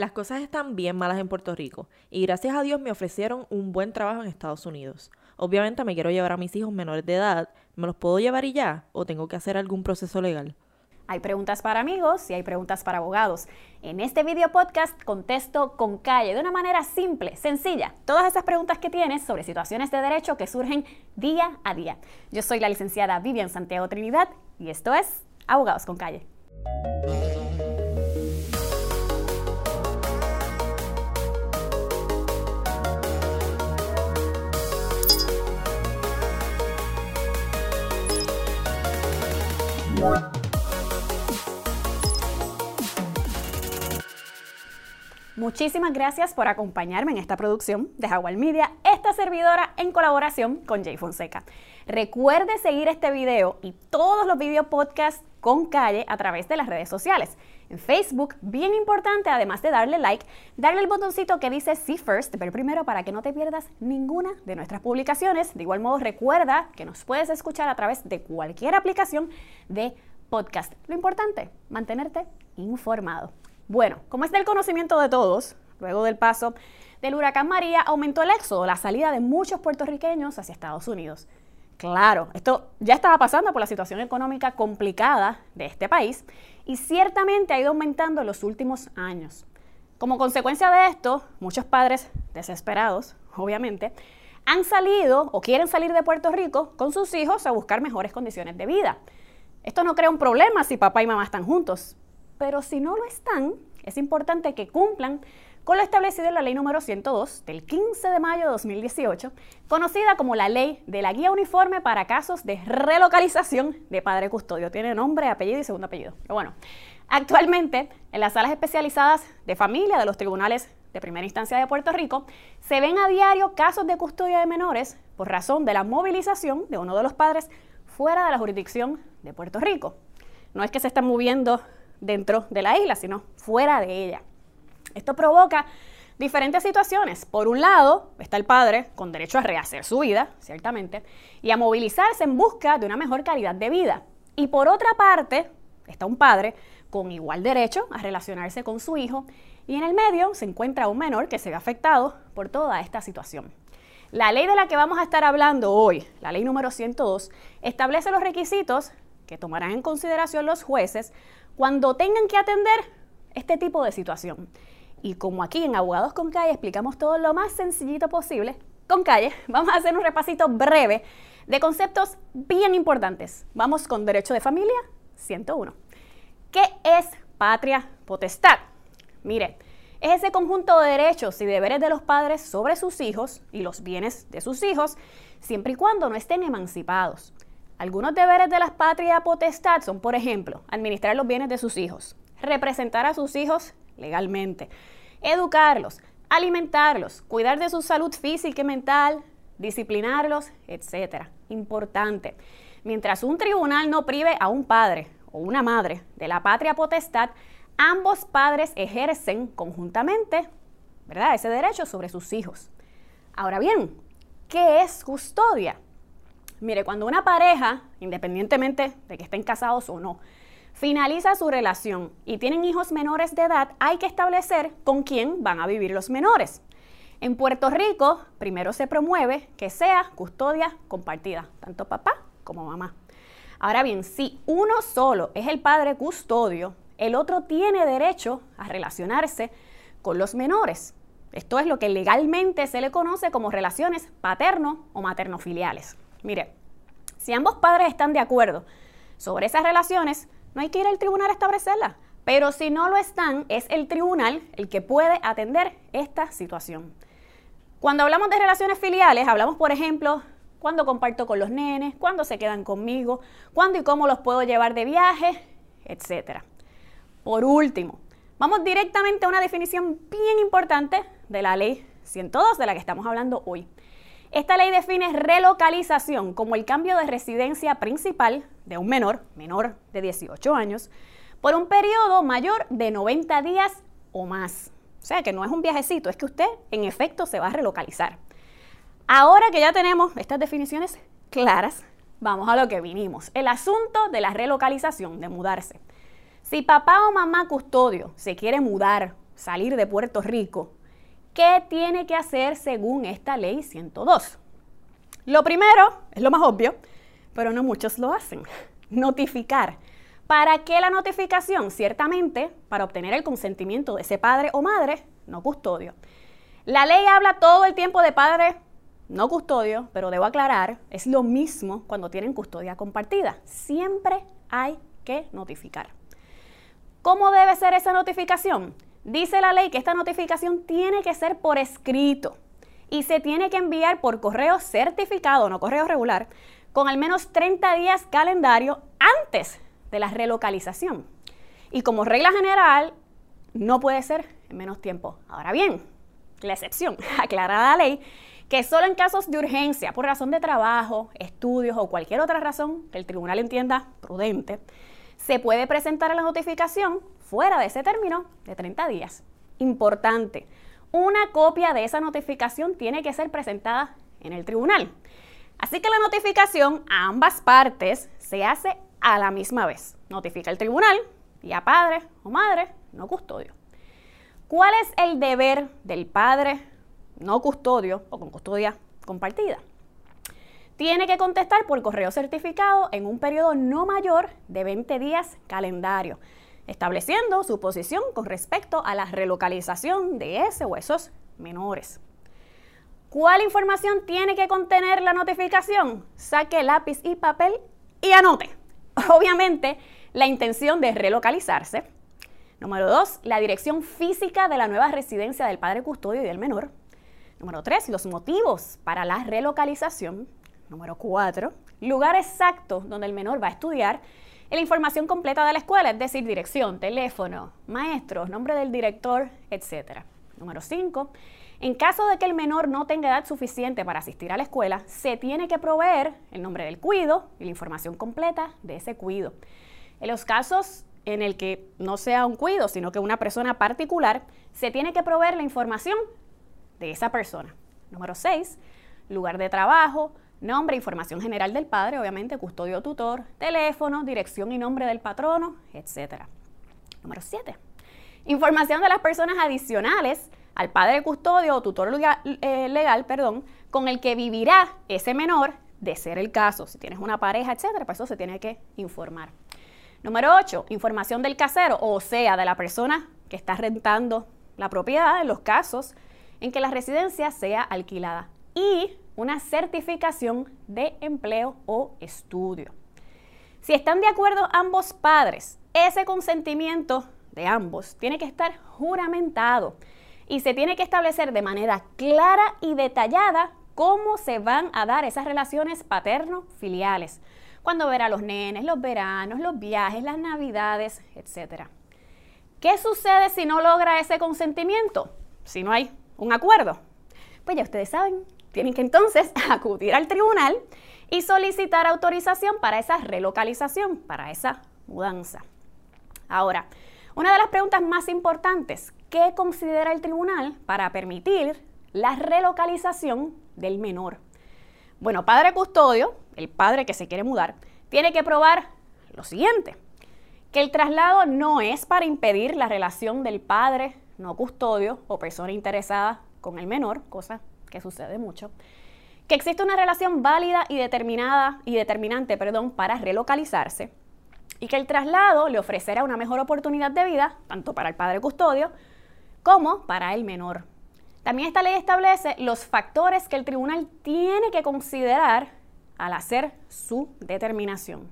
Las cosas están bien malas en Puerto Rico y gracias a Dios me ofrecieron un buen trabajo en Estados Unidos. Obviamente me quiero llevar a mis hijos menores de edad. ¿Me los puedo llevar y ya? ¿O tengo que hacer algún proceso legal? Hay preguntas para amigos y hay preguntas para abogados. En este video podcast contesto con calle, de una manera simple, sencilla, todas esas preguntas que tienes sobre situaciones de derecho que surgen día a día. Yo soy la licenciada Vivian Santiago Trinidad y esto es Abogados con calle. Muchísimas gracias por acompañarme en esta producción de Jaguar Media, esta servidora en colaboración con Jay Fonseca. Recuerde seguir este video y todos los video podcasts con calle a través de las redes sociales. En Facebook, bien importante, además de darle like, darle el botoncito que dice See First, ver primero para que no te pierdas ninguna de nuestras publicaciones. De igual modo, recuerda que nos puedes escuchar a través de cualquier aplicación de podcast. Lo importante, mantenerte informado. Bueno, como es del conocimiento de todos, luego del paso del huracán María aumentó el éxodo, la salida de muchos puertorriqueños hacia Estados Unidos. Claro, esto ya estaba pasando por la situación económica complicada de este país y ciertamente ha ido aumentando en los últimos años. Como consecuencia de esto, muchos padres desesperados, obviamente, han salido o quieren salir de Puerto Rico con sus hijos a buscar mejores condiciones de vida. Esto no crea un problema si papá y mamá están juntos, pero si no lo están, es importante que cumplan con lo establecido en la ley número 102 del 15 de mayo de 2018, conocida como la ley de la guía uniforme para casos de relocalización de padre custodio. Tiene nombre, apellido y segundo apellido. Pero bueno, actualmente en las salas especializadas de familia de los tribunales de primera instancia de Puerto Rico, se ven a diario casos de custodia de menores por razón de la movilización de uno de los padres fuera de la jurisdicción de Puerto Rico. No es que se están moviendo dentro de la isla, sino fuera de ella. Esto provoca diferentes situaciones. Por un lado, está el padre con derecho a rehacer su vida, ciertamente, y a movilizarse en busca de una mejor calidad de vida. Y por otra parte, está un padre con igual derecho a relacionarse con su hijo y en el medio se encuentra un menor que se ve afectado por toda esta situación. La ley de la que vamos a estar hablando hoy, la ley número 102, establece los requisitos que tomarán en consideración los jueces cuando tengan que atender este tipo de situación. Y como aquí en Abogados con Calle explicamos todo lo más sencillito posible, con Calle vamos a hacer un repasito breve de conceptos bien importantes. Vamos con Derecho de Familia 101. ¿Qué es patria potestad? Mire, es ese conjunto de derechos y deberes de los padres sobre sus hijos y los bienes de sus hijos, siempre y cuando no estén emancipados. Algunos deberes de la patria potestad son, por ejemplo, administrar los bienes de sus hijos, representar a sus hijos legalmente, educarlos, alimentarlos, cuidar de su salud física y mental, disciplinarlos, etc. Importante. Mientras un tribunal no prive a un padre o una madre de la patria potestad, ambos padres ejercen conjuntamente ¿verdad? ese derecho sobre sus hijos. Ahora bien, ¿qué es custodia? Mire, cuando una pareja, independientemente de que estén casados o no, finaliza su relación y tienen hijos menores de edad, hay que establecer con quién van a vivir los menores. En Puerto Rico, primero se promueve que sea custodia compartida, tanto papá como mamá. Ahora bien, si uno solo es el padre custodio, el otro tiene derecho a relacionarse con los menores. Esto es lo que legalmente se le conoce como relaciones paterno o materno-filiales. Mire, si ambos padres están de acuerdo sobre esas relaciones, no hay que ir al tribunal a establecerlas. Pero si no lo están, es el tribunal el que puede atender esta situación. Cuando hablamos de relaciones filiales, hablamos, por ejemplo, cuándo comparto con los nenes, cuándo se quedan conmigo, cuándo y cómo los puedo llevar de viaje, etc. Por último, vamos directamente a una definición bien importante de la ley 102 de la que estamos hablando hoy. Esta ley define relocalización como el cambio de residencia principal de un menor, menor de 18 años, por un periodo mayor de 90 días o más. O sea que no es un viajecito, es que usted en efecto se va a relocalizar. Ahora que ya tenemos estas definiciones claras, vamos a lo que vinimos. El asunto de la relocalización, de mudarse. Si papá o mamá custodio se quiere mudar, salir de Puerto Rico, ¿qué tiene que hacer según esta ley 102? Lo primero, es lo más obvio, pero no muchos lo hacen, notificar. ¿Para qué la notificación? Ciertamente para obtener el consentimiento de ese padre o madre no custodio. La ley habla todo el tiempo de padre no custodio, pero debo aclarar, es lo mismo cuando tienen custodia compartida. Siempre hay que notificar. ¿Cómo debe ser esa notificación? Dice la ley que esta notificación tiene que ser por escrito y se tiene que enviar por correo certificado, no correo regular, con al menos 30 días calendario antes de la relocalización. Y como regla general, no puede ser en menos tiempo. Ahora bien, la excepción, aclarada la ley, que solo en casos de urgencia, por razón de trabajo, estudios o cualquier otra razón que el tribunal entienda prudente, se puede presentar la notificación fuera de ese término de 30 días. Importante, una copia de esa notificación tiene que ser presentada en el tribunal. Así que la notificación a ambas partes se hace a la misma vez. Notifica al tribunal y a padre o madre no custodio. ¿Cuál es el deber del padre no custodio o con custodia compartida? Tiene que contestar por correo certificado en un periodo no mayor de 20 días calendario, estableciendo su posición con respecto a la relocalización de ese o esos menores. ¿Cuál información tiene que contener la notificación? Saque lápiz y papel y anote. Obviamente, la intención de relocalizarse. Número dos, la dirección física de la nueva residencia del padre custodio y del menor. Número tres, los motivos para la relocalización. Número cuatro, lugar exacto donde el menor va a estudiar la información completa de la escuela, es decir, dirección, teléfono, maestros, nombre del director, etc. Número cinco, en caso de que el menor no tenga edad suficiente para asistir a la escuela, se tiene que proveer el nombre del cuido y la información completa de ese cuido. En los casos en el que no sea un cuido, sino que una persona particular, se tiene que proveer la información de esa persona. Número 6, lugar de trabajo, nombre, información general del padre, obviamente, custodio tutor, teléfono, dirección y nombre del patrono, etc. Número 7, información de las personas adicionales al padre custodio o tutor eh, legal, perdón, con el que vivirá ese menor, de ser el caso. Si tienes una pareja, etcétera, pues eso se tiene que informar. Número 8, información del casero, o sea, de la persona que está rentando la propiedad en los casos en que la residencia sea alquilada. Y una certificación de empleo o estudio. Si están de acuerdo ambos padres, ese consentimiento de ambos tiene que estar juramentado y se tiene que establecer de manera clara y detallada cómo se van a dar esas relaciones paterno-filiales. Cuando verá los nenes, los veranos, los viajes, las navidades, etc. ¿Qué sucede si no logra ese consentimiento? Si no hay un acuerdo. Pues ya ustedes saben, tienen que entonces acudir al tribunal y solicitar autorización para esa relocalización, para esa mudanza. Ahora, una de las preguntas más importantes, ¿qué considera el tribunal para permitir la relocalización del menor? Bueno, padre custodio, el padre que se quiere mudar, tiene que probar lo siguiente, que el traslado no es para impedir la relación del padre no custodio o persona interesada con el menor, cosa que sucede mucho, que existe una relación válida y determinada y determinante, perdón, para relocalizarse y que el traslado le ofrecerá una mejor oportunidad de vida, tanto para el padre custodio como para el menor. También esta ley establece los factores que el tribunal tiene que considerar al hacer su determinación.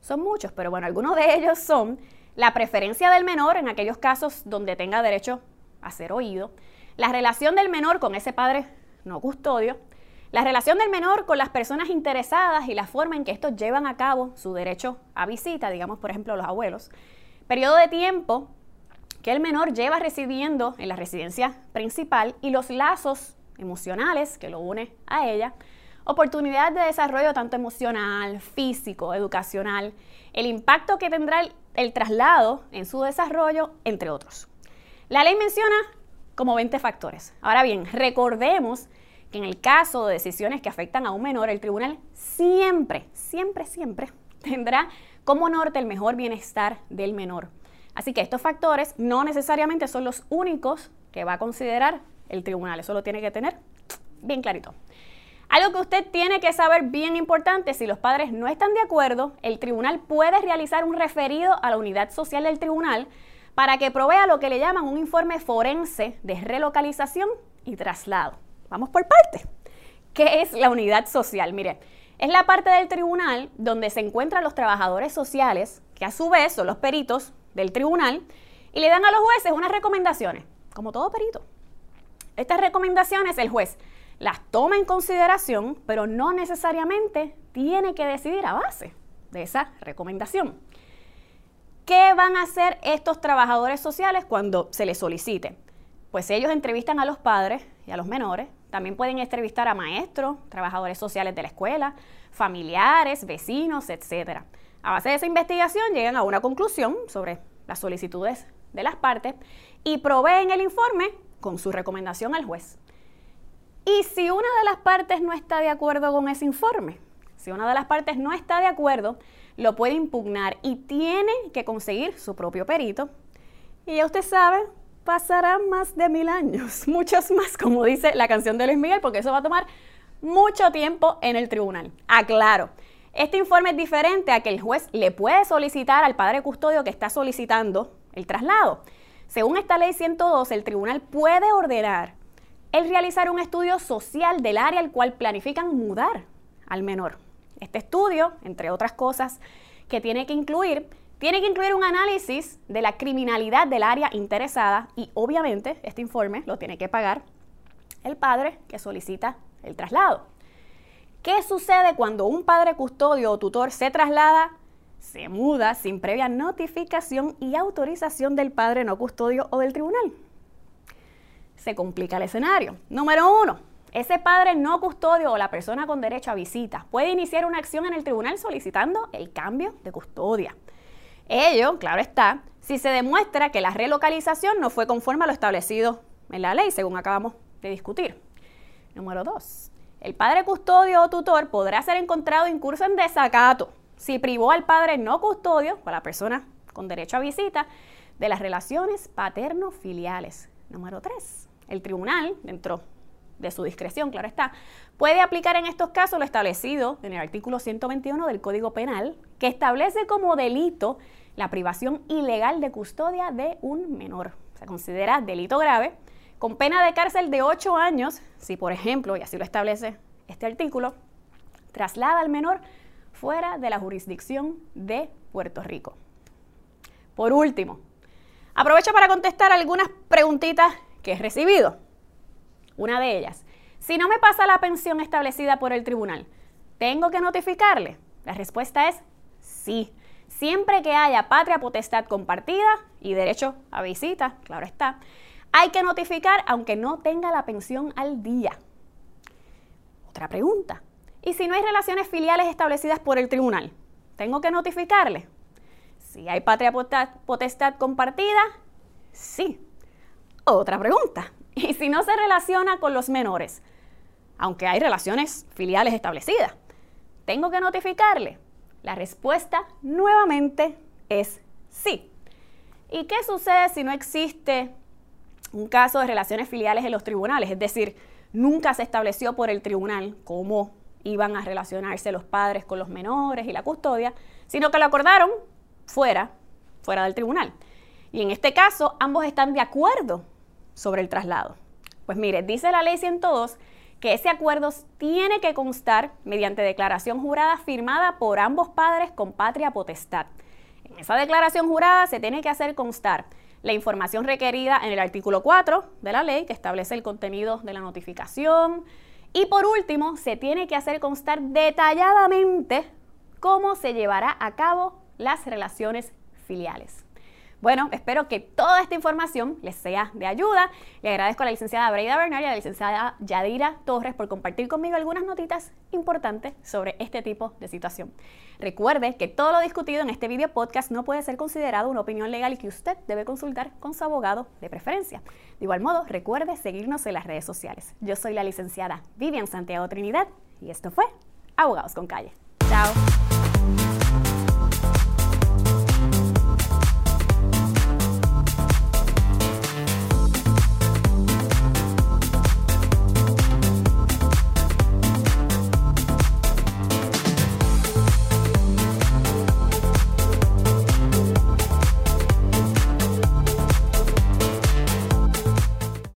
Son muchos, pero bueno, algunos de ellos son la preferencia del menor en aquellos casos donde tenga derecho a ser oído, la relación del menor con ese padre no custodio, la relación del menor con las personas interesadas y la forma en que estos llevan a cabo su derecho a visita, digamos por ejemplo los abuelos, periodo de tiempo que el menor lleva residiendo en la residencia principal y los lazos emocionales que lo une a ella, oportunidades de desarrollo tanto emocional, físico, educacional, el impacto que tendrá el traslado en su desarrollo, entre otros. La ley menciona como 20 factores. Ahora bien, recordemos que en el caso de decisiones que afectan a un menor, el tribunal siempre, siempre, siempre tendrá como norte el mejor bienestar del menor. Así que estos factores no necesariamente son los únicos que va a considerar el tribunal. Eso lo tiene que tener bien clarito. Algo que usted tiene que saber bien importante, si los padres no están de acuerdo, el tribunal puede realizar un referido a la unidad social del tribunal para que provea lo que le llaman un informe forense de relocalización y traslado. Vamos por parte. ¿Qué es la unidad social? Mire, es la parte del tribunal donde se encuentran los trabajadores sociales, que a su vez son los peritos del tribunal, y le dan a los jueces unas recomendaciones, como todo perito. Estas recomendaciones el juez las toma en consideración, pero no necesariamente tiene que decidir a base de esa recomendación. ¿Qué van a hacer estos trabajadores sociales cuando se les solicite? Pues ellos entrevistan a los padres y a los menores, también pueden entrevistar a maestros, trabajadores sociales de la escuela, familiares, vecinos, etc. A base de esa investigación llegan a una conclusión sobre las solicitudes de las partes y proveen el informe con su recomendación al juez. Y si una de las partes no está de acuerdo con ese informe, si una de las partes no está de acuerdo, lo puede impugnar y tiene que conseguir su propio perito. Y ya usted sabe, pasarán más de mil años, muchos más, como dice la canción de Luis Miguel, porque eso va a tomar mucho tiempo en el tribunal. Aclaro, este informe es diferente a que el juez le puede solicitar al padre custodio que está solicitando el traslado. Según esta ley 102, el tribunal puede ordenar el realizar un estudio social del área al cual planifican mudar al menor. Este estudio, entre otras cosas que tiene que incluir, tiene que incluir un análisis de la criminalidad del área interesada y obviamente este informe lo tiene que pagar el padre que solicita el traslado. ¿Qué sucede cuando un padre custodio o tutor se traslada, se muda sin previa notificación y autorización del padre no custodio o del tribunal? se complica el escenario. Número uno, ese padre no custodio o la persona con derecho a visita puede iniciar una acción en el tribunal solicitando el cambio de custodia. Ello, claro está, si se demuestra que la relocalización no fue conforme a lo establecido en la ley, según acabamos de discutir. Número dos, el padre custodio o tutor podrá ser encontrado incurso en desacato si privó al padre no custodio o a la persona con derecho a visita de las relaciones paterno-filiales. Número tres, el tribunal, dentro de su discreción, claro está, puede aplicar en estos casos lo establecido en el artículo 121 del Código Penal, que establece como delito la privación ilegal de custodia de un menor. Se considera delito grave, con pena de cárcel de 8 años, si por ejemplo, y así lo establece este artículo, traslada al menor fuera de la jurisdicción de Puerto Rico. Por último, aprovecho para contestar algunas preguntitas que he recibido. Una de ellas, si no me pasa la pensión establecida por el tribunal, ¿tengo que notificarle? La respuesta es sí. Siempre que haya patria potestad compartida y derecho a visita, claro está, hay que notificar aunque no tenga la pensión al día. Otra pregunta. ¿Y si no hay relaciones filiales establecidas por el tribunal? ¿Tengo que notificarle? Si hay patria potestad compartida, sí. Otra pregunta. ¿Y si no se relaciona con los menores? Aunque hay relaciones filiales establecidas. ¿Tengo que notificarle? La respuesta nuevamente es sí. ¿Y qué sucede si no existe un caso de relaciones filiales en los tribunales? Es decir, nunca se estableció por el tribunal cómo iban a relacionarse los padres con los menores y la custodia, sino que lo acordaron fuera, fuera del tribunal. Y en este caso, ambos están de acuerdo sobre el traslado? Pues mire, dice la ley 102 que ese acuerdo tiene que constar mediante declaración jurada firmada por ambos padres con patria potestad. En esa declaración jurada se tiene que hacer constar la información requerida en el artículo 4 de la ley que establece el contenido de la notificación. Y por último, se tiene que hacer constar detalladamente cómo se llevará a cabo las relaciones filiales. Bueno, espero que toda esta información les sea de ayuda. Le agradezco a la licenciada Breida Bernal y a la licenciada Yadira Torres por compartir conmigo algunas notitas importantes sobre este tipo de situación. Recuerde que todo lo discutido en este video podcast no puede ser considerado una opinión legal y que usted debe consultar con su abogado de preferencia. De igual modo, recuerde seguirnos en las redes sociales. Yo soy la licenciada Vivian Santiago Trinidad y esto fue Abogados con Calle. Chao.